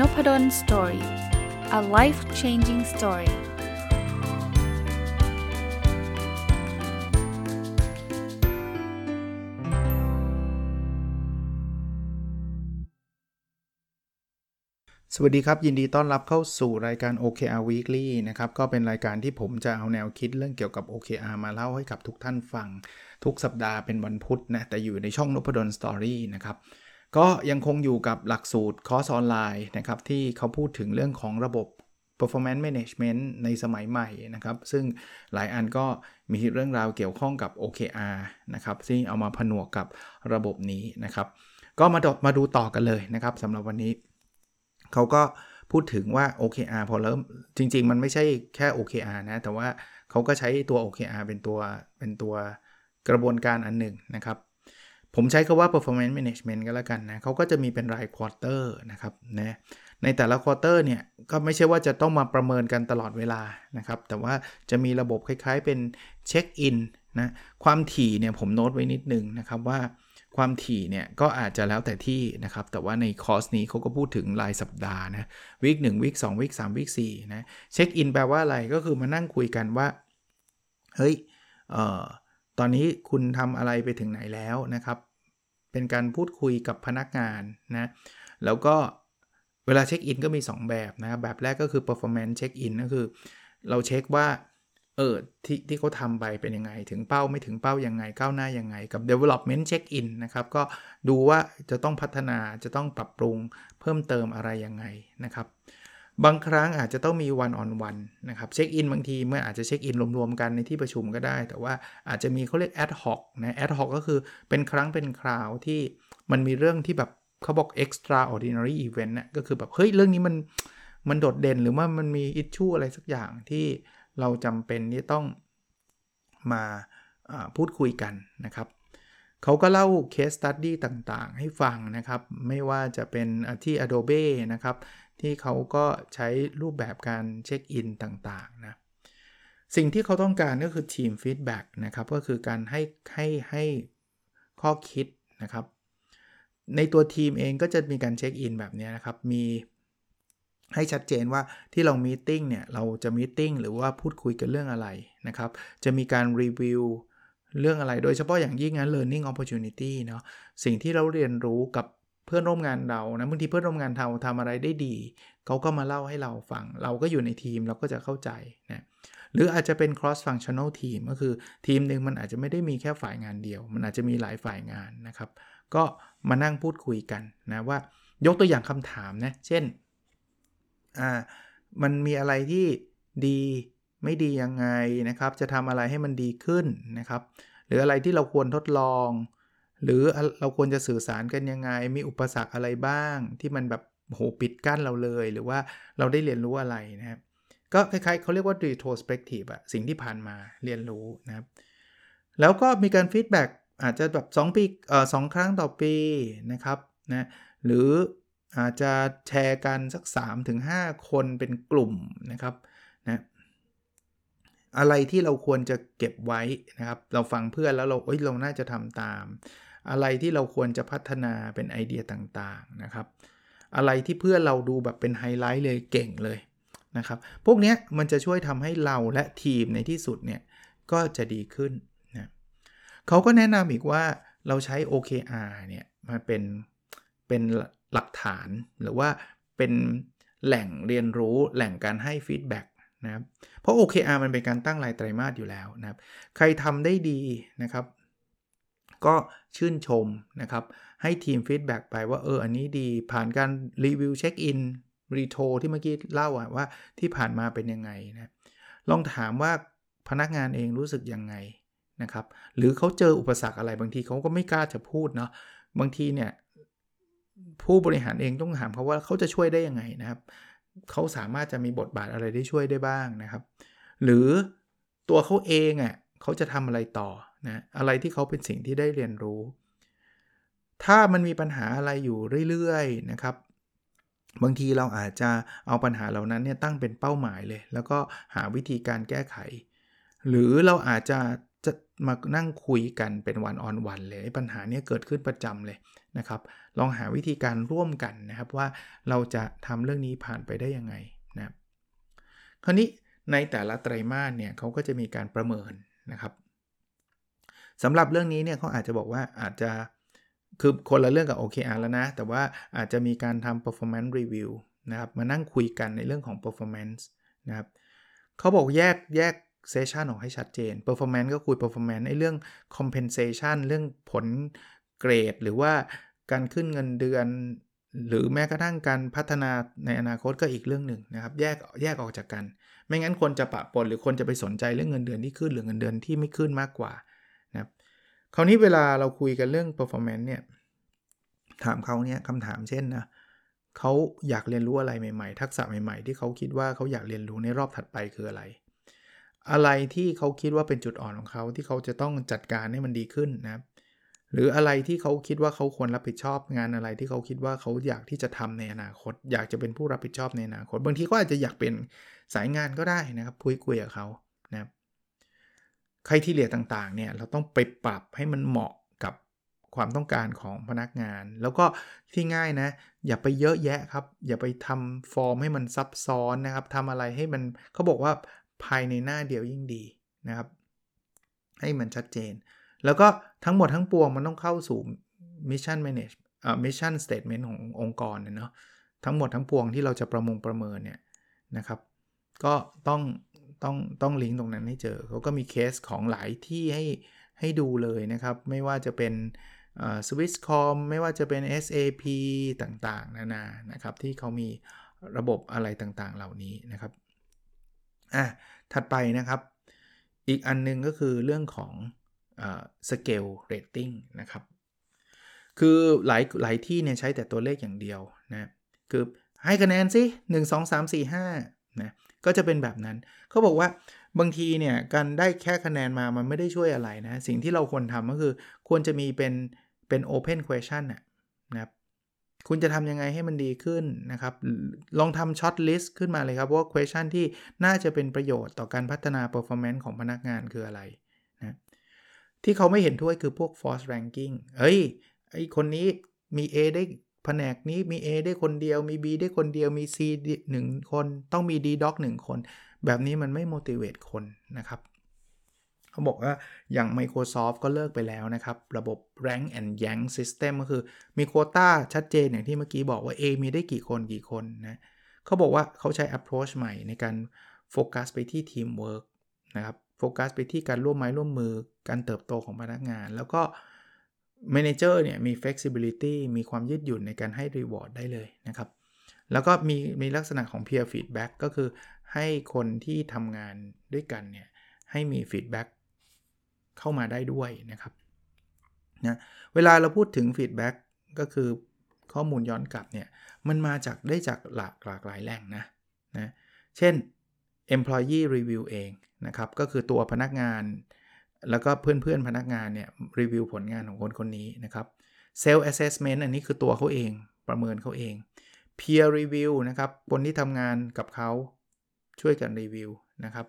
n o p ด d o สตอรี่ a life changing story สวัสดีครับ ยินดีต้อนรับเข้าสู่รายการ OKR Weekly นะครับ ก็เป็นรายการที่ผมจะเอาแนวคิดเรื่องเกี่ยวกับ OKR มาเล่าให้กับทุกท่านฟัง ทุกสัปดาห์เป็นวันพุธนะ แต่อยู่ในช่องนพดลสตอรี่นะครับ ก็ยังคงอยู่กับหลักสูตรคอร์สออนไลน์นะครับที่เขาพูดถึงเรื่องของระบบ performance management ในสมัยใหม่นะครับ ซึ่งหลายอันก็มีเรื่องราวเกี่ยวข้องกับ OKR นะครับที่เอามาผนวกกับระบบนี้นะครับ ก็มาดมาดูต่อกันเลยนะครับสำหรับวันนี้ เขาก็พูดถึงว่า OKR พอเริ่มจริง ๆ มันไม่ใช่แค่ OKR นะ แต่ว่าเขาก็ใช้ตัว OKR เป็นตัวเป็นตัวกระบวนการอันหนึ่งนะครับ ผมใช้คำว่า performance management ก็แล้วกันนะเขาก็จะมีเป็นราย quarter นะครับนะในแต่ละ quarter เนี่ย ก็ไม่ใช่ว่าจะต้องมาประเมินกันตลอดเวลานะครับ แต่ว่าจะมีระบบคล้ายๆเป็นเช็คอินนะความถี่เนี่ยผมโน้ตไว้นิดนึงนะครับว่าความถี่เนี่ยก็อาจจะแล้วแต่ที่นะครับ แต่ว่าในคอร์สนี้เขาก็พูดถึงรายสัปดาห์นะ week หนึ่ง week สอง week สาม week สี่นะเช็คอินแปลว่าอะไรก็คือมานั่งคุยกันว่าเฮ้ยเอ่อตอนนี้คุณทำอะไรไปถึงไหนแล้วนะครับ เป็นการพูดคุยกับพนักงานนะ แล้วก็เวลาเช็คอินก็มี 2 แบบนะแบบแรกก็คือ performance check in ก็คือ เราเช็คว่าเออที่ที่เขาทำไปเป็นยังไง ถึงเป้าไม่ถึงเป้ายังไง ก้าวหน้ายังไง กับ development check in นะครับ ก็ดูว่าจะต้องพัฒนาจะต้องปรับปรุงเพิ่มเติมอะไรยังไงนะครับ บางครั้งอาจจะต้องมี one on one นะครับเช็คอินบางทีเมื่ออาจจะเช็คอินรวมๆกันในที่ประชุมก็ได้ แต่ว่าอาจจะมีเขาเรียก ad hoc นะ ad hoc ก็คือเป็นครั้งเป็นคราวที่มันมีเรื่องที่แบบเขาบอก extraordinary event นะก็คือแบบ เฮ้ย เรื่องนี้มันมันโดดเด่นหรือว่ามันมี issue อะไรสักอย่างที่เราจำเป็นที่ต้องมาพูดคุยกันนะครับเขาก็เล่า case study ต่างๆ ให้ฟังนะครับ ไม่ว่าจะเป็นที่ Adobe นะครับ ที่เขาก็ใช้รูปแบบการเช็คอินต่างๆนะสิ่งที่เขาต้องการก็คือทีม feedback นะครับก็คือการให้ให้ให้ข้อคิดนะครับ ในตัวทีมเองก็จะมีการเช็คอินแบบนี้นะครับมีให้ชัดเจนว่าที่เรา meeting เนี่ยเราจะ meeting หรือว่าพูดคุยกันเรื่องอะไรนะครับ จะมีการรีวิวเรื่องอะไร โดยเฉพาะอย่างยิ่งนั้น learning opportunity เนาะสิ่งที่เราเรียนรู้กับ เพื่อนร่วมงานเรานะบางทีเพื่อนร่วมงานเราทำอะไรได้ดี เขาก็มาเล่าให้เราฟัง เราก็อยู่ในทีมเราก็จะเข้าใจนะหรืออาจจะเป็น cross functional team ก็คือทีมหนึ่งมันอาจจะไม่ได้มีแค่ฝ่ายงานเดียว มันอาจจะมีหลายฝ่ายงานนะครับ ก็มานั่งพูดคุยกันนะว่ายกตัวอย่างคำถามนะ เช่นอ่ามันมีอะไรที่ดีไม่ดียังไงนะครับ จะทำอะไรให้มันดีขึ้นนะครับ หรืออะไรที่เราควรทดลอง หรือเราควรจะสื่อสารกันยังไง มีอุปสรรคอะไรบ้าง ที่มันแบบโหปิดกั้นเราเลย หรือว่าเราได้เรียนรู้อะไรนะครับ ก็คล้ายๆเขาเรียกว่า retrospective อะสิ่งที่ผ่านมาเรียนรู้นะครับ แล้วก็มีการฟีดแบ็กอาจจะแบบ 2 ปีเอ่อสครั้งต่อปีนะครับนะหรืออาจจะแชร์กันสัก 3-5 คนเป็นกลุ่มนะครับนะอะไรที่เราควรจะเก็บไว้นะครับ เราฟังเพื่อนแล้วเราเอ้ยเราน่าจะทำตาม อะไรที่เราควรจะพัฒนาเป็นไอเดียต่างๆนะครับ อะไรที่เพื่อเราดูแบบเป็นไฮไลท์เลยเก่งเลยนะครับ พวกนี้มันจะช่วยทำให้เราและทีมในที่สุดเนี่ยก็จะดีขึ้นนะเขาก็แนะนำอีกว่าเราใช้ OKR เนี่ยมาเป็นเป็นหลักฐานหรือว่าเป็นแหล่งเรียนรู้แหล่งการให้ feedback นะครับเพราะ OKR มันเป็นการตั้งรายไตรมาสอยู่แล้วนะครับ ใครทำได้ดีนะครับ ก็ชื่นชมนะครับ ให้ทีม feedback ไปว่าเอออันนี้ดีผ่านการ review check-in retro ที่เมื่อกี้เล่าว่าที่ผ่านมาเป็นยังไงนะลองถามว่าพนักงานเองรู้สึกยังไงนะครับหรือเขาเจออุปสรรคอะไรบางทีเขาก็ไม่กล้าจะพูดเนาะบางทีเนี่ยผู้บริหารเองต้องถามเขาว่าเขาจะช่วยได้ยังไงนะครับ เขาสามารถจะมีบทบาทอะไรได้ช่วยได้บ้างนะครับ หรือตัวเขาเองอะ่ะเขาจะทำอะไรต่อ นะอะไรที่เขาเป็นสิ่งที่ได้เรียนรู้ ถ้ามันมีปัญหาอะไรอยู่เรื่อยๆนะครับ บางทีเราอาจจะเอาปัญหาเหล่านั้นเนี่ยตั้งเป็นเป้าหมายเลย แล้วก็หาวิธีการแก้ไข หรือเราอาจจะจะมานั่งคุยกันเป็นวันออนวันเลยปัญหาเนี้เกิดขึ้นประจำเลยนะครับ ลองหาวิธีการร่วมกันนะครับว่าเราจะทำเรื่องนี้ผ่านไปได้ยังไงนะครับคราวนี้ในแต่ละไตรมาสเนี่ยเขาก็จะมีการประเมินนะครับ สำหรับเรื่องนี้เนี่ยเขาอาจจะบอกว่าอาจจะคือคนละเรื่องกับ OKR แล้วนะ แต่ว่าอาจจะมีการทำ performance review นะครับ มานั่งคุยกันในเรื่องของ performance นะครับเขาบอกแยกแยกเซสชันออกให้ชัดเจน performance ก็คุย performance ในเรื่อง compensation เรื่องผลเกรด หรือว่าการขึ้นเงินเดือน หรือแม้กระทั่งการพัฒนาในอนาคตก็อีกเรื่องหนึ่งนะครับ แยกแยกออกจากกัน ไม่งั้นคนจะปะปนหรือคนจะไปสนใจเรื่องเงินเดือนที่ขึ้นหรือเงินเดือนที่ไม่ขึ้นมากกว่า คราวนี้เวลาเราคุยกันเรื่อง performance เนี่ย ถามเขาเนี่ยคำถามเช่นนะเขาอยากเรียนรู้อะไรใหม่ๆ ทักษะใหม่ๆ ที่เขาคิดว่าเขาอยากเรียนรู้ในรอบถัดไปคืออะไร อะไรที่เขาคิดว่าเป็นจุดอ่อนของเขาที่เขาจะต้องจัดการให้มันดีขึ้นนะครับหรืออะไรที่เขาคิดว่าเขาควรรับผิดชอบงานอะไรที่เขาคิดว่าเขาอยากที่จะทำในอนาคต อยากจะเป็นผู้รับผิดชอบในอนาคต บางทีก็อาจจะอยากเป็นสายงานก็ได้นะครับคุยคุยกับเขานะครับ criteria ต่างๆเนี่ยเราต้องไปปรับให้มันเหมาะกับความต้องการของพนักงาน แล้วก็ที่ง่ายนะ อย่าไปเยอะแยะครับ อย่าไปทำฟอร์มให้มันซับซ้อนนะครับทำอะไรให้มันเขาบอกว่าภายในหน้าเดียวยิ่งดีนะครับ ให้มันชัดเจน แล้วก็ทั้งหมดทั้งปวงมันต้องเข้าสู่มิชชั่นแม n จอ่ามิชชั่นสเตทเมนต์ขององค์กรเนาะทั้งหมดทั้งปวงที่เราจะประมงประเมินเนี่ยนะครับ ก็ต้อง ต้องต้องลิงก์ตรงนั้นให้เจอเขาก็มีเคสของหลายที่ให้ให้ดูเลยนะครับ ไม่ว่าจะเป็น Swisscom ไม่ว่าจะเป็น SAP ต่างๆ นานานะครับ ที่เขามีระบบอะไรต่างๆ เหล่านี้นะครับอะถัดไปนะครับ อีกอันนึงก็คือเรื่องของ scale rating นะครับ คือหลายหลายที่เนี่ยใช้แต่ตัวเลขอย่างเดียวนะคือให้คะแนนสิ 1 2 3 4 5นะ ก็จะเป็นแบบนั้นเขาบอกว่าบางทีเนี่ยการได้แค่คะแนนมามันไม่ได้ช่วยอะไรนะ สิ่งที่เราควรทำก็คือควรจะมีเป็นเป็น open question นะครับคุณจะทำยังไงให้มันดีขึ้นนะครับ ลองทำ shortlist ขึ้นมาเลยครับว่า question ที่น่าจะเป็นประโยชน์ต่อการพัฒนา performance ของพนักงานคืออะไรนะที่เขาไม่เห็นด้วยคือพวก force ranking เอ้ยไอคนนี้มี A ได้ แผนกนี้มี A ได้คนเดียวมี B ได้คนเดียวมี C 1 คน ต้องมี D doc 1 คน แบบนี้มันไม่ motivate คนนะครับเขาบอกว่าอย่าง Microsoft ก็เลิกไปแล้วนะครับ ระบบ rank and yank system ก็คือมีโคต้าชัดเจนอย่างที่เมื่อกี้บอกว่า A มีได้กี่คนกี่คนนะเขาบอกว่าเขาใช้ approach ใหม่ในการโฟกัสไปที่ teamwork นะครับโฟกัสไปที่การร่วมไม้ร่วมมือการเติบโตของพนักงาน แล้วก็ Manager เนี่ยมี flexibility มีความยืดหยุ่นในการให้ reward ได้เลยนะครับ แล้วก็มีมีลักษณะของ peer feedback ก็คือให้คนที่ทำงานด้วยกันเนี่ยให้มี feedback เข้ามาได้ด้วยนะครับนะเวลาเราพูดถึง feedback ก็คือข้อมูลย้อนกลับเนี่ยมันมาจากได้จากหลากหลากหลายแหล่งนะนะเช่น employee review เองนะครับก็คือตัวพนักงาน แล้วก็เพื่อนๆพนักงานเนี่ยรีวิวผลงานของคนคนนี้นะครับ self assessment อันนี้คือตัวเขาเองประเมินเขาเอง peer review นะครับ คนที่ทำงานกับเขาช่วยกันรีวิวนะครับ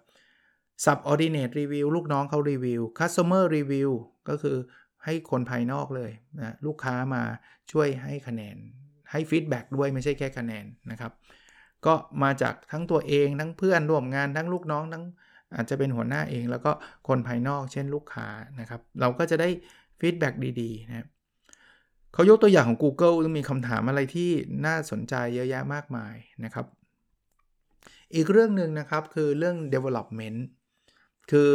subordinate review ลูกน้องเขา review customer review ก็คือให้คนภายนอกเลยนะลูกค้ามาช่วยให้คะแนน ให้ feedback ด้วยไม่ใช่แค่คะแนนนะครับ ก็มาจากทั้งตัวเองทั้งเพื่อนร่วมงานทั้งลูกน้องทั้ง อาจจะเป็นหัวหน้าเองแล้วก็คนภายนอกเช่นลูกค้านะครับ เราก็จะได้ฟีดแบ็กดีๆนะครับเขายกตัวอย่างของ Google มีคำถามอะไรที่น่าสนใจเยอะแยะมากมายนะครับ อีกเรื่องหนึ่งนะครับคือเรื่อง development คือ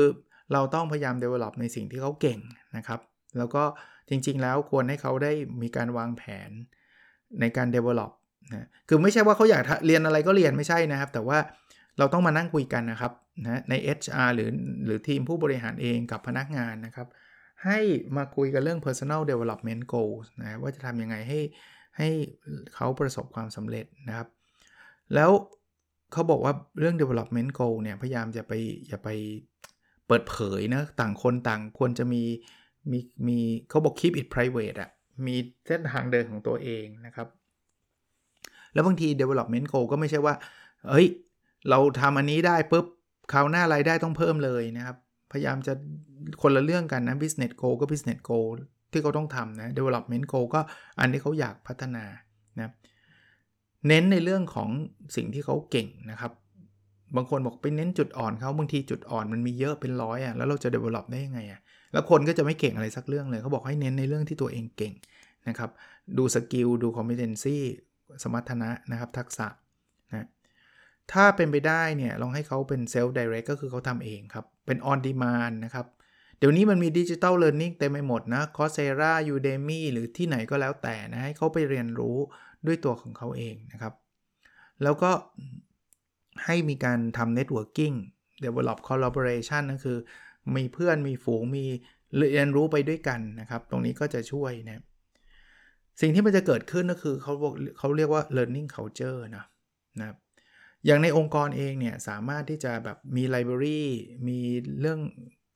เราต้องพยายาม develop ในสิ่งที่เขาเก่งนะครับ แล้วก็จริงๆแล้วควรให้เขาได้มีการวางแผนในการ develop นะคือไม่ใช่ว่าเขาอยากเรียนอะไรก็เรียนไม่ใช่นะครับ แต่ว่า เราต้องมานั่งคุยกันนะครับนะใน HR หรือหรือทีมผู้บริหารเองกับพนักงานนะครับ ให้มาคุยกันเรื่อง personal development goals นะว่าจะทำยังไงให้ให้เขาประสบความสำเร็จนะครับ แล้วเขาบอกว่าเรื่อง development goal เนี่ย พยายามจะไปอย่าไปเปิดเผยนะ ต่างคนต่างควรจะมีมีมีเขาบอก keep it private อะมีเส้นทางเดินของตัวเองนะครับ แล้วบางที development goal ก็ไม่ใช่ว่าเฮ้ย เราทำอันนี้ได้ปุ๊บคราวหน้ารายได้ต้องเพิ่มเลยนะครับ พยายามจะคนละเรื่องกันนะ business goal ก็ business goal ที่เขาต้องทำนะ development goal ก็อันที่เขาอยากพัฒนานะเน้นในเรื่องของสิ่งที่เขาเก่งนะครับ บางคนบอกไปเน้นจุดอ่อนเขาบางทีจุดอ่อนมันมีเยอะเป็นร้อยอะ่ะแล้วเราจะ develop ได้ยังไงอะ่ะแล้วคนก็จะไม่เก่งอะไรสักเรื่องเลยเขาบอกให้เน้นในเรื่องที่ตัวเองเก่งนะครับ ดู skill ดู competency สมรรถนะนะครับ ทักษะนะ ถ้าเป็นไปได้เนี่ยลองให้เขาเป็น self direct ก็คือเขาทำเองครับ เป็น on demand นะครับ เดี๋ยวนี้มันมีดิจิ t a ลเ e ิร์นนิ่งเต็มไปหมดนะ Coursera Udemy หรือที่ไหนก็แล้วแต่นะ ให้เขาไปเรียนรู้ด้วยตัวของเขาเองนะครับ แล้วก็ให้มีการทำ networking develop collaboration นั่นคือ มีเพื่อนมีฝูงมีเรียนรู้ไปด้วยกันนะครับ ตรงนี้ก็จะช่วยนะสิ่งที่มันจะเกิดขึ้นก็คือเขาบอกเขาเรียกว่า learning culture นะนะครับ อย่างในองค์กรเองเนี่ยสามารถที่จะแบบมีไลบรารีมีเรื่อง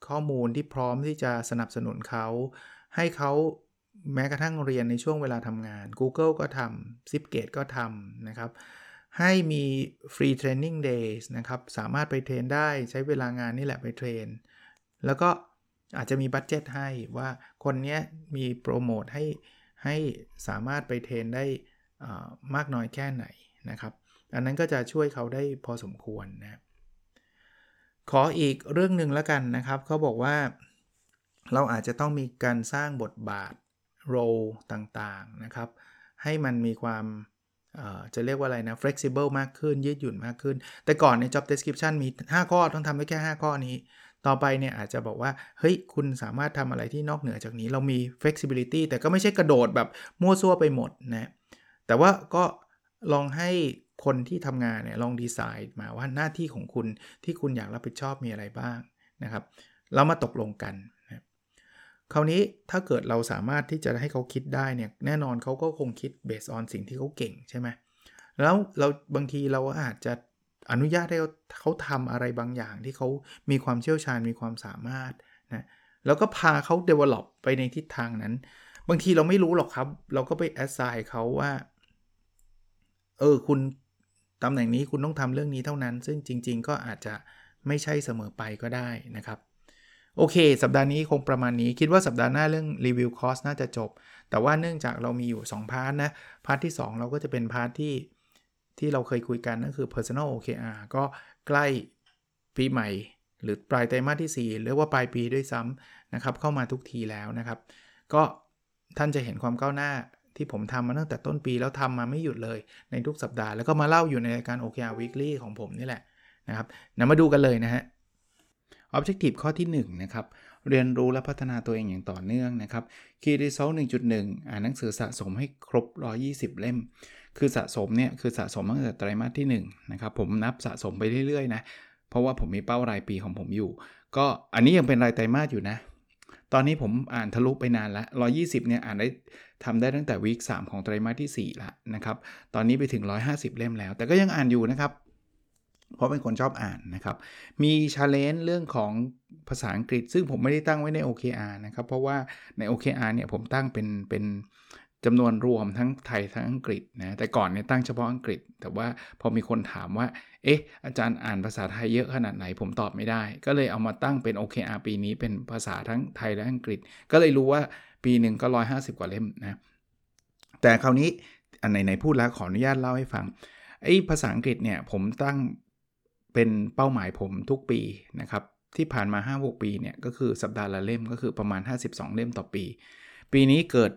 ข้อมูลที่พร้อมที่จะสนับสนุนเขา ให้เขาแม้กระทั่งเรียนในช่วงเวลาทำงาน Google ก็ทำ Zipgate ก็ทำนะครับ ให้มี Free Training Days นะครับ สามารถไป train ได้ใช้เวลางานนี่แหละไป train แล้วก็อาจจะมี budget ให้ว่าคนนี้มีโปรโมทให้ให้สามารถไป train ได้มากน้อยแค่ไหนนะครับ อันนั้นก็จะช่วยเขาได้พอสมควรนะขออีกเรื่องหนึ่งแล้วกันนะครับ เขาบอกว่าเราอาจจะต้องมีการสร้างบทบาท roleต่างๆนะครับ ให้มันมีความจะเรียกว่าอะไรนะ flexible มากขึ้นยืดหยุ่นมากขึ้น แต่ก่อนใน job description มี 5 ข้อต้องทำได้แค่ 5 ข้อนี้ ต่อไปเนี่ยอาจจะบอกว่า เฮ้ย คุณสามารถทำอะไรที่นอกเหนือจากนี้ เรามี flexibility แต่ก็ไม่ใช่กระโดดแบบมั่วซั่วไปหมดนะ แต่ว่าก็ลองให้ คนที่ทำงานเนี่ยลองดีไซน์มาว่าหน้าที่ของคุณที่คุณอยากรับผิดชอบมีอะไรบ้างนะครับเรามาตกลงกันนะคราวนี้ถ้าเกิดเราสามารถที่จะให้เขาคิดได้เนี่ยแน่นอนเขาก็คงคิดเบสออนสิ่งที่เขาเก่งใช่ไหมแล้วเราบางทีเราอาจจะอนุญาตให้เขาทำอะไรบางอย่างที่เขามีความเชี่ยวชาญมีความสามารถนะแล้วก็พาเขา develop ไปในทิศทางนั้น บางทีเราไม่รู้หรอกครับ เราก็ไป assign เขาว่า เออ คุณ ตำแหน่งนี้คุณต้องทำเรื่องนี้เท่านั้น ซึ่งจริง ๆ ก็อาจจะไม่ใช่เสมอไปก็ได้นะครับ โอเค สัปดาห์นี้คงประมาณนี้ คิดว่าสัปดาห์หน้าเรื่องรีวิวคอร์สน่าจะจบ แต่ว่าเนื่องจากเรามีอยู่ 2 part นะ part ที่ 2 เราก็จะเป็น part ที่ที่เราเคยคุยกันนั่นคือ personal OKR ก็ใกล้ปีใหม่ หรือปลายไตรมาสที่ 4 หรือว่าปลายปีด้วยซ้ำนะครับ เข้ามาทุกทีแล้วนะครับ ก็ท่านจะเห็นความก้าวหน้า ที่ผมทำมาตั้งแต่ต้นปีแล้วทำมาไม่หยุดเลยในทุกสัปดาห์ แล้วก็มาเล่าอยู่ในรายการ OKR Weekly ของผมนี่แหละนะครับนำมาดูกันเลยนะฮะ Objective ข้อที่1นะครับเรียนรู้และพัฒนาตัวเองอย่างต่อเนื่องนะครับ Key Result 1.1 อ่านหนังสือสะสมให้ครบ 120 เล่ม คือสะสมเนี่ยคือสะสมตั้งแต่ไตรมาสที่1นะครับผมนับสะสมไปเรื่อยๆนะเพราะว่าผมมีเป้ารายปีของผมอยู่ ก็อันนี้ยังเป็นรายไตรมาสอยู่นะ ตอนนี้ผมอ่านทะลุไปนานแล้ว120เนี่ยอ่านได้ ทำได้ตั้งแต่วีค3ของไตรมาสที่4ละนะครับ ตอนนี้ไปถึง 150 เล่มแล้ว แต่ก็ยังอ่านอยู่นะครับ เพราะเป็นคนชอบอ่านนะครับ มีชาเลนจ์เรื่องของภาษาอังกฤษ ซึ่งผมไม่ได้ตั้งไว้ใน OKR นะครับ เพราะว่าใน OKR เนี่ยผมตั้งเป็นเป็นจำนวนรวมทั้งไทยทั้งอังกฤษนะแต่ก่อนเนี่ยตั้งเฉพาะอังกฤษ แต่ว่าพอมีคนถามว่า เอ๊ะอาจารย์อ่านภาษาไทยเยอะขนาดไหนผมตอบไม่ได้ ก็เลยเอามาตั้งเป็น OKR ปีนี้เป็นภาษาทั้งไทยและอังกฤษ ก็เลยรู้ว่า ปีหนึ่งก็ 150 กว่าเล่มนะ แต่คราวนี้อันไหนๆพูดแล้วขออนุญาตเล่าให้ฟัง ไอ้ภาษาอังกฤษเนี่ยผมตั้งเป็นเป้าหมายผมทุกปีนะครับที่ผ่านมา 5-6 ปีเนี่ยก็คือสัปดาห์ละเล่มก็คือประมาณ 52 เล่มต่อปี ปีนี้เกิด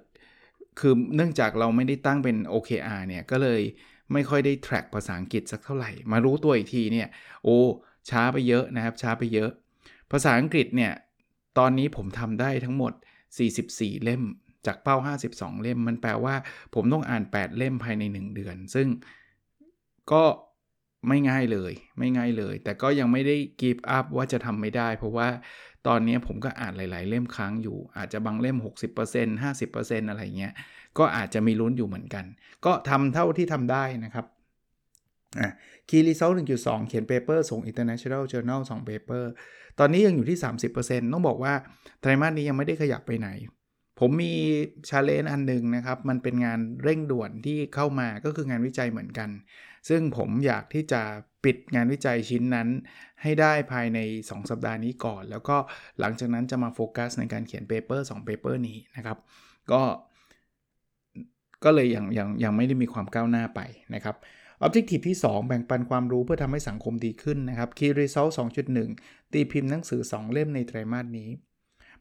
คือเนื่องจากเราไม่ได้ตั้งเป็น OKR เนี่ยก็เลยไม่ค่อยได้ track ภาษาอังกฤษสักเท่าไหร่ มารู้ตัวอีกทีเนี่ยโอ้ช้าไปเยอะนะครับช้าไปเยอะ ภาษาอังกฤษเนี่ยตอนนี้ผมทำได้ทั้งหมด 44 เล่ม จากเป้า 52 เล่ม มันแปลว่าผมต้องอ่าน 8 เล่มภายใน 1 เดือน ซึ่งก็ไม่ง่ายเลย ไม่ง่ายเลย แต่ก็ยังไม่ได้กีบอัพว่าจะทำไม่ได้ เพราะว่าตอนนี้ผมก็อ่านหลาย ๆ เล่มค้างอยู่ อาจจะบางเล่ม 60% 50%อะไรเงี้ย ก็อาจจะมีลุ้นอยู่เหมือนกัน ก็ทำเท่าที่ทำได้นะครับอะ Key Result 1.2 เขียน paper ส่ง International Journal 2 paper ตอนนี้ยังอยู่ที่ 30%ต้องบอกว่าไตรมาสนี้ยังไม่ได้ขยับไปไหน ผมมี challenge อันหนึ่งนะครับ มันเป็นงานเร่งด่วนที่เข้ามาก็คืองานวิจัยเหมือนกัน ซึ่งผมอยากที่จะปิดงานวิจัยชิ้นนั้น ให้ได้ภายใน 2 สัปดาห์นี้ก่อน แล้วก็หลังจากนั้นจะมาโฟกัสในการเขียน paper 2 paper นี้นะครับ ก็ก็เลยยังยังยังไม่ได้มีความก้าวหน้าไปนะครับ Objective ที่ 2 แบ่งปันความรู้เพื่อทำให้สังคมดีขึ้นนะครับ Key Result 2.1 ตีพิมพ์หนังสือ 2 เล่มในไตรมาสนี้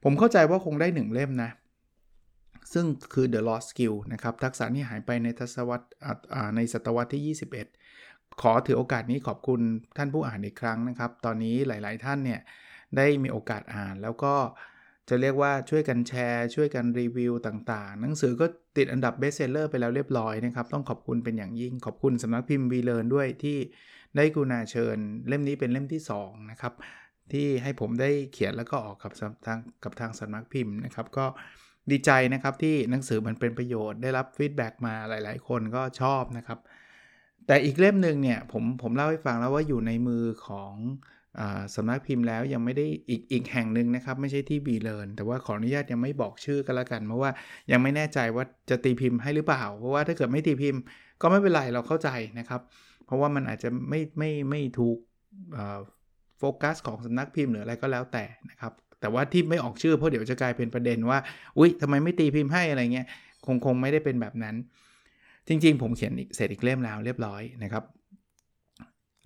ผมเข้าใจว่าคงได้ 1 เล่มนะ ซึ่งคือ The Lost Skill นะครับ ทักษะที่หายไปในทศวรรษในศตวรรษที่ 21 ขอถือโอกาสนี้ขอบคุณท่านผู้อ่านอีกครั้งนะครับ ตอนนี้หลาย ๆ ท่านเนี่ยได้มีโอกาสอ่านแล้วก็ จะเรียกว่าช่วยกันแชร์ ช่วยกันรีวิวต่างๆ หนังสือก็ติดอันดับ best seller ไปแล้วเรียบร้อยนะครับ ต้องขอบคุณเป็นอย่างยิ่ง ขอบคุณสำนักพิมพ์วีเลิร์นด้วยที่ได้กรุณาเชิญ เล่มนี้เป็นเล่มที่ 2 นะครับ ที่ให้ผมได้เขียนแล้วก็ออกกับทางกับทางสำนักพิมพ์นะครับ ก็ดีใจนะครับที่หนังสือมันเป็นประโยชน์ได้รับ feedback มาหลาย ๆ คนก็ชอบนะครับ แต่อีกเล่มหนึ่งเนี่ยผมผมเล่าให้ฟังแล้วว่าอยู่ในมือของ สำนักพิมพ์แล้วยังไม่ได้อีกอีกแห่งหนึ่งนะครับ ไม่ใช่ที่บีเลนแต่ว่าขออนุญาตยังไม่บอกชื่อกันละกันเพราะว่ายังไม่แน่ใจว่าจะตีพิมพ์ให้หรือเปล่า เพราะว่าถ้าเกิดไม่ตีพิมพ์ ก็ไม่เป็นไรเราเข้าใจนะครับ เพราะว่ามันอาจจะไม่ไม่ไม่ถูกโฟกัสของสำนักพิมพ์หรืออะไรก็แล้วแต่นะครับแต่ว่าที่ไม่ออกชื่อเพราะเดี๋ยวจะกลายเป็นประเด็นว่าอุ้ยทำไมไม่ตีพิมพ์ให้อะไรเงี้ยคงคงไม่ได้เป็นแบบนั้น จริง ๆ ผมเขียนเสร็จอีกเล่มแล้วเรียบร้อยนะครับ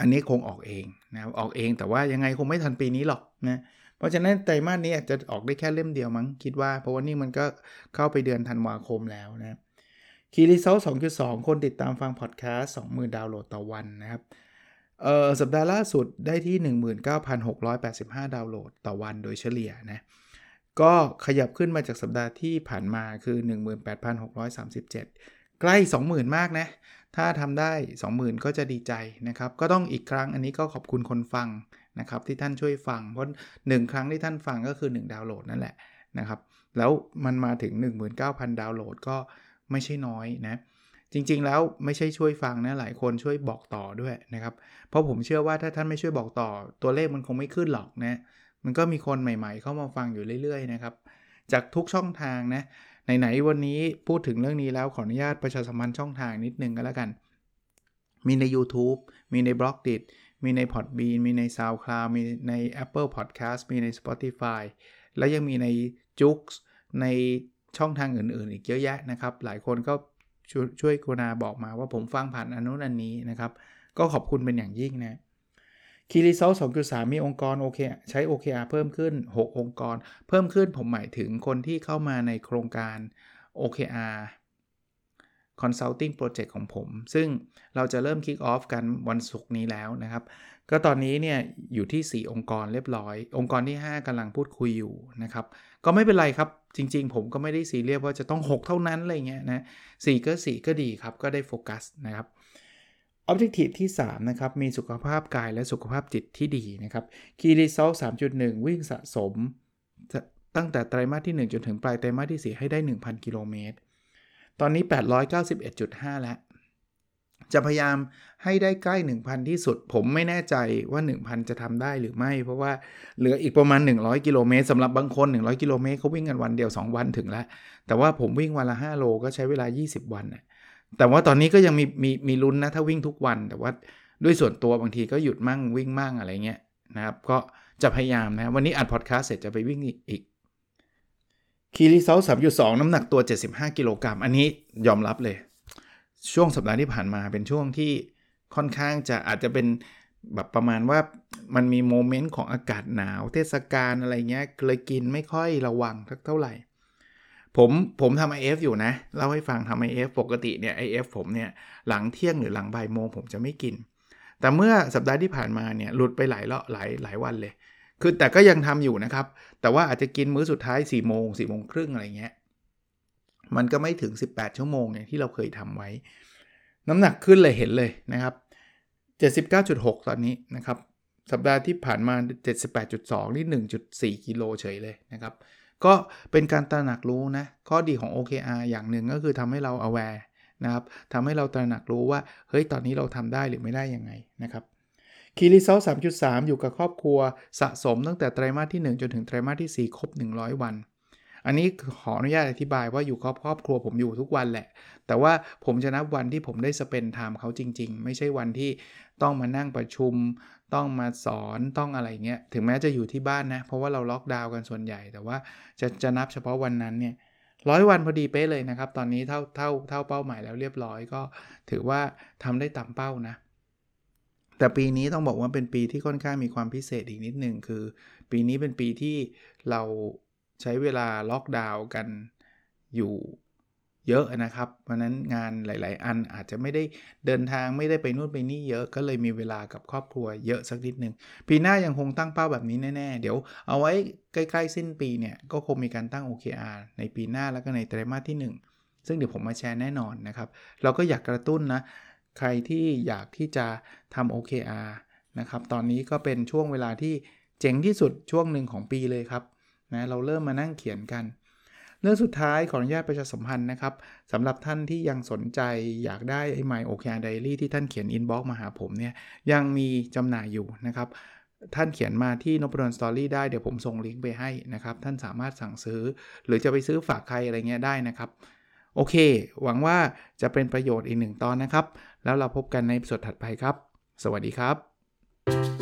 อันนี้คงออกเองนะออกเองแต่ว่ายังไงคงไม่ทันปีนี้หรอกนะเพราะฉะนั้นไตรมาสนี้อาจจะออกได้แค่เล่มเดียวมั้งคิดว่า เพราะว่านี่มันก็เข้าไปเดือนธันวาคมแล้วนะ key result สองจุดสองคนติดตามฟังพอดแคสต์สองหมื่นดาวน์โหลดต่อวันนะครับเออสัปดาห์ล่าสุดได้ที่ 19,685 ดาวน์โหลดต่อวันโดยเฉลี่ยนะก็ขยับขึ้นมาจากสัปดาห์ที่ผ่านมาคือ 18,637 ใกล้ 20,000 มากนะ ถ้าทำได้ 20,000 ก็จะดีใจนะครับ ก็ต้องอีกครั้งอันนี้ก็ขอบคุณคนฟังนะครับที่ท่านช่วยฟัง เพราะ 1 ครั้งที่ท่านฟังก็คือ 1 ดาวน์โหลดนั่นแหละนะครับ แล้วมันมาถึง 19,000 ดาวน์โหลดก็ไม่ใช่น้อยนะ จริงๆแล้วไม่ใช่ช่วยฟังนะ หลายคนช่วยบอกต่อด้วยนะครับ เพราะผมเชื่อว่าถ้าท่านไม่ช่วยบอกต่อ ตัวเลขมันคงไม่ขึ้นหรอกนะ มันก็มีคนใหม่ๆ เข้ามาฟังอยู่เรื่อยๆนะครับ จากทุกช่องทางนะ ไหนๆวันนี้พูดถึงเรื่องนี้แล้วขออนุญาตประชาสัมพันธ์ช่องทางนิดนึงก็แล้วกัน มีใน YouTube มีใน b ล็อกดิมีใน Podbean มีใน SoundCloud มีใน Apple Podcast มีใน Spotify แล้วยังมีใน j u x ในช่องทางอื่นๆ อีกเยอะแยะนะครับ หลายคนก็ช่วยกรุณาบอกมาว่าผมฟังผ่านอนนู้นอันนี้นะครับ ก็ขอบคุณเป็นอย่างยิ่งนะ คีรีเซล2.3มีองค์กรโอเคใช้ OKR เพิ่มขึ้น 6 องค์กร เพิ่มขึ้นผมหมายถึงคนที่เข้ามาในโครงการ OKR Consulting Project ของผม ซึ่งเราจะเริ่ม Kick Off กันวันศุกร์นี้แล้วนะครับ ก็ตอนนี้เนี่ยอยู่ที่ 4 องค์กรเรียบร้อย องค์กรที่ 5กำลังพูดคุยอยู่นะครับ ก็ไม่เป็นไรครับ จริง ๆ ผมก็ไม่ได้ซีเรียสว่าจะต้อง 6 เท่านั้นอะไรเงี้ยนะสก็ 4 ก็ดีครับ ก็ได้โฟกัสนะครับ Objective ที่ 3 นะครับ มีสุขภาพกายและสุขภาพจิตที่ดีนะครับ Key Result 3.1 วิ่งสะสม ตั้งแต่ไตรมาสที่ 1 จนถึงปลายไตรมาสที่ 4 ให้ได้ 1,000 กิโลเมตร ตอนนี้ 891.5 แล้ว จะพยายามให้ได้ใกล้ 1,000 ที่สุด ผมไม่แน่ใจว่า 1,000 จะทำได้หรือไม่ เพราะว่าเหลืออีกประมาณ 100 กิโลเมตรสำหรับบางคน 100 กิโลเมตรเขาวิ่งกันวันเดียว 2 วันถึงแล้ว แต่ว่าผมวิ่งวันละ 5 โลก็ใช้เวลา 20 วันนะ แต่ว่าตอนนี้ก็ยังมีมีมีลุ้นนะถ้าวิ่งทุกวัน แต่ว่าด้วยส่วนตัวบางทีก็หยุดมั่งวิ่งมั่งอะไรเงี้ยนะครับ ก็จะพยายามนะ วันนี้อัดพอดแคสต์เสร็จจะไปวิ่งอีก key result สามจุดสองน้ำหนักตัว 75 กิโลกรัมอันนี้ยอมรับเลย ช่วงสัปดาห์ที่ผ่านมาเป็นช่วงที่ค่อนข้างจะอาจจะเป็นแบบประมาณว่ามันมีโมเมนต์ของอากาศหนาว เทศกาลอะไรเงี้ยเลยกินไม่ค่อยระวังเท่าไหร่ ผมผมทำ IF อฟอยู่นะเล่าให้ฟังทำ IF ปกติเนี่ย IF ผมเนี่ยหลังเที่ยงหรือหลังบ่ายโมงผมจะไม่กิน แต่เมื่อสัปดาห์ที่ผ่านมาเนี่ยหลุดไปหลายเลาะหลายหลายวันเลย คือแต่ก็ยังทำอยู่นะครับ แต่ว่าอาจจะกินมื้อสุดท้าย4ี่โมงสี่โมงครึ่งอะไรเงี้ยมันก็ไม่ถึง 18 ชั่วโมงอย่างที่เราเคยทำไว้ น้ำหนักขึ้นเลยเห็นเลยนะครับ79.6 ตอนนี้นะครับสัปดาห์ที่ผ่านมา 78.2 นี่ 1.4 กิโลเฉยเลยนะครับ ก็เป็นการตระหนักรู้นะ ข้อดีของ OKR อย่างหนึ่งก็คือทำให้เรา aware นะครับทำให้เราตระหนักรู้ว่า เฮ้ย ตอนนี้เราทำได้หรือไม่ได้ยังไงนะครับคีรีเซล3.3 อยู่กับครอบครัวสะสมตั้งแต่ไตรมาสที่ 1 จนถึงไตรมาสที่ 4 ครบ 100 วัน อันนี้ขออนุญาตอธิบายว่าอยู่ครอบครอบครัวผมอยู่ทุกวันแหละ แต่ว่าผมจะนับวันที่ผมได้สเปนไทม์เขาจริง ๆ ไม่ใช่วันที่ต้องมานั่งประชุม ต้องมาสอนต้องอะไรเงี้ยถึงแม้จะอยู่ที่บ้านนะ เพราะว่าเราล็อกดาวน์กันส่วนใหญ่ แต่ว่าจะจะนับเฉพาะวันนั้นเนี่ยร้อยวันพอดีเป๊ะเลยนะครับ ตอนนี้เท่าเท่าเท่าเป้าหมายแล้วเรียบร้อยก็ถือว่าทำได้ตามเป้านะ แต่ปีนี้ต้องบอกว่าเป็นปีที่ค่อนข้างมีความพิเศษอีกนิดหนึ่งคือ ปีนี้เป็นปีที่เราใช้เวลาล็อกดาวน์กันอยู่ เยอะนะครับ เพราะนั้นงานหลาย ๆ อันอาจจะไม่ได้เดินทางไม่ได้ไปนู่นไปนี่เยอะก็เลยมีเวลากับครอบครัวเยอะสักนิดนึง ปีหน้ายังคงตั้งเป้าแบบนี้แน่ ๆ เดี๋ยวเอาไว้ใกล้ ๆ สิ้นปีเนี่ย ก็คงมีการตั้ง OKR ในปีหน้าแล้วก็ในไตรมาสที่ 1 ซึ่งเดี๋ยวผมมาแชร์แน่นอนนะครับ เราก็อยากกระตุ้นนะ ใครที่อยากที่จะทำ OKR นะครับ ตอนนี้ก็เป็นช่วงเวลาที่เจ๋งที่สุดช่วงหนึ่งของปีเลยครับนะเราเริ่มมานั่งเขียนกัน เรื่องสุดท้ายขออนุญาตประชาสัมพันธ์นะครับสำหรับท่านที่ยังสนใจอยากได้ไอ้ My OKR Diary ที่ท่านเขียน inbox มาหาผมเนี่ยยังมีจำหน่ายอยู่นะครับท่านเขียนมาที่น p ด d สตอรี่ได้เดี๋ยวผมส่งลิงก์ไปให้นะครับ ท่านสามารถสั่งซื้อ หรือจะไปซื้อฝากใครอะไรเงี้ยได้นะครับ โอเค หวังว่าจะเป็นประโยชน์อีกหนึ่งตอนนะครับ แล้วเราพบกันในสดถัดไปครับ สวัสดีครับ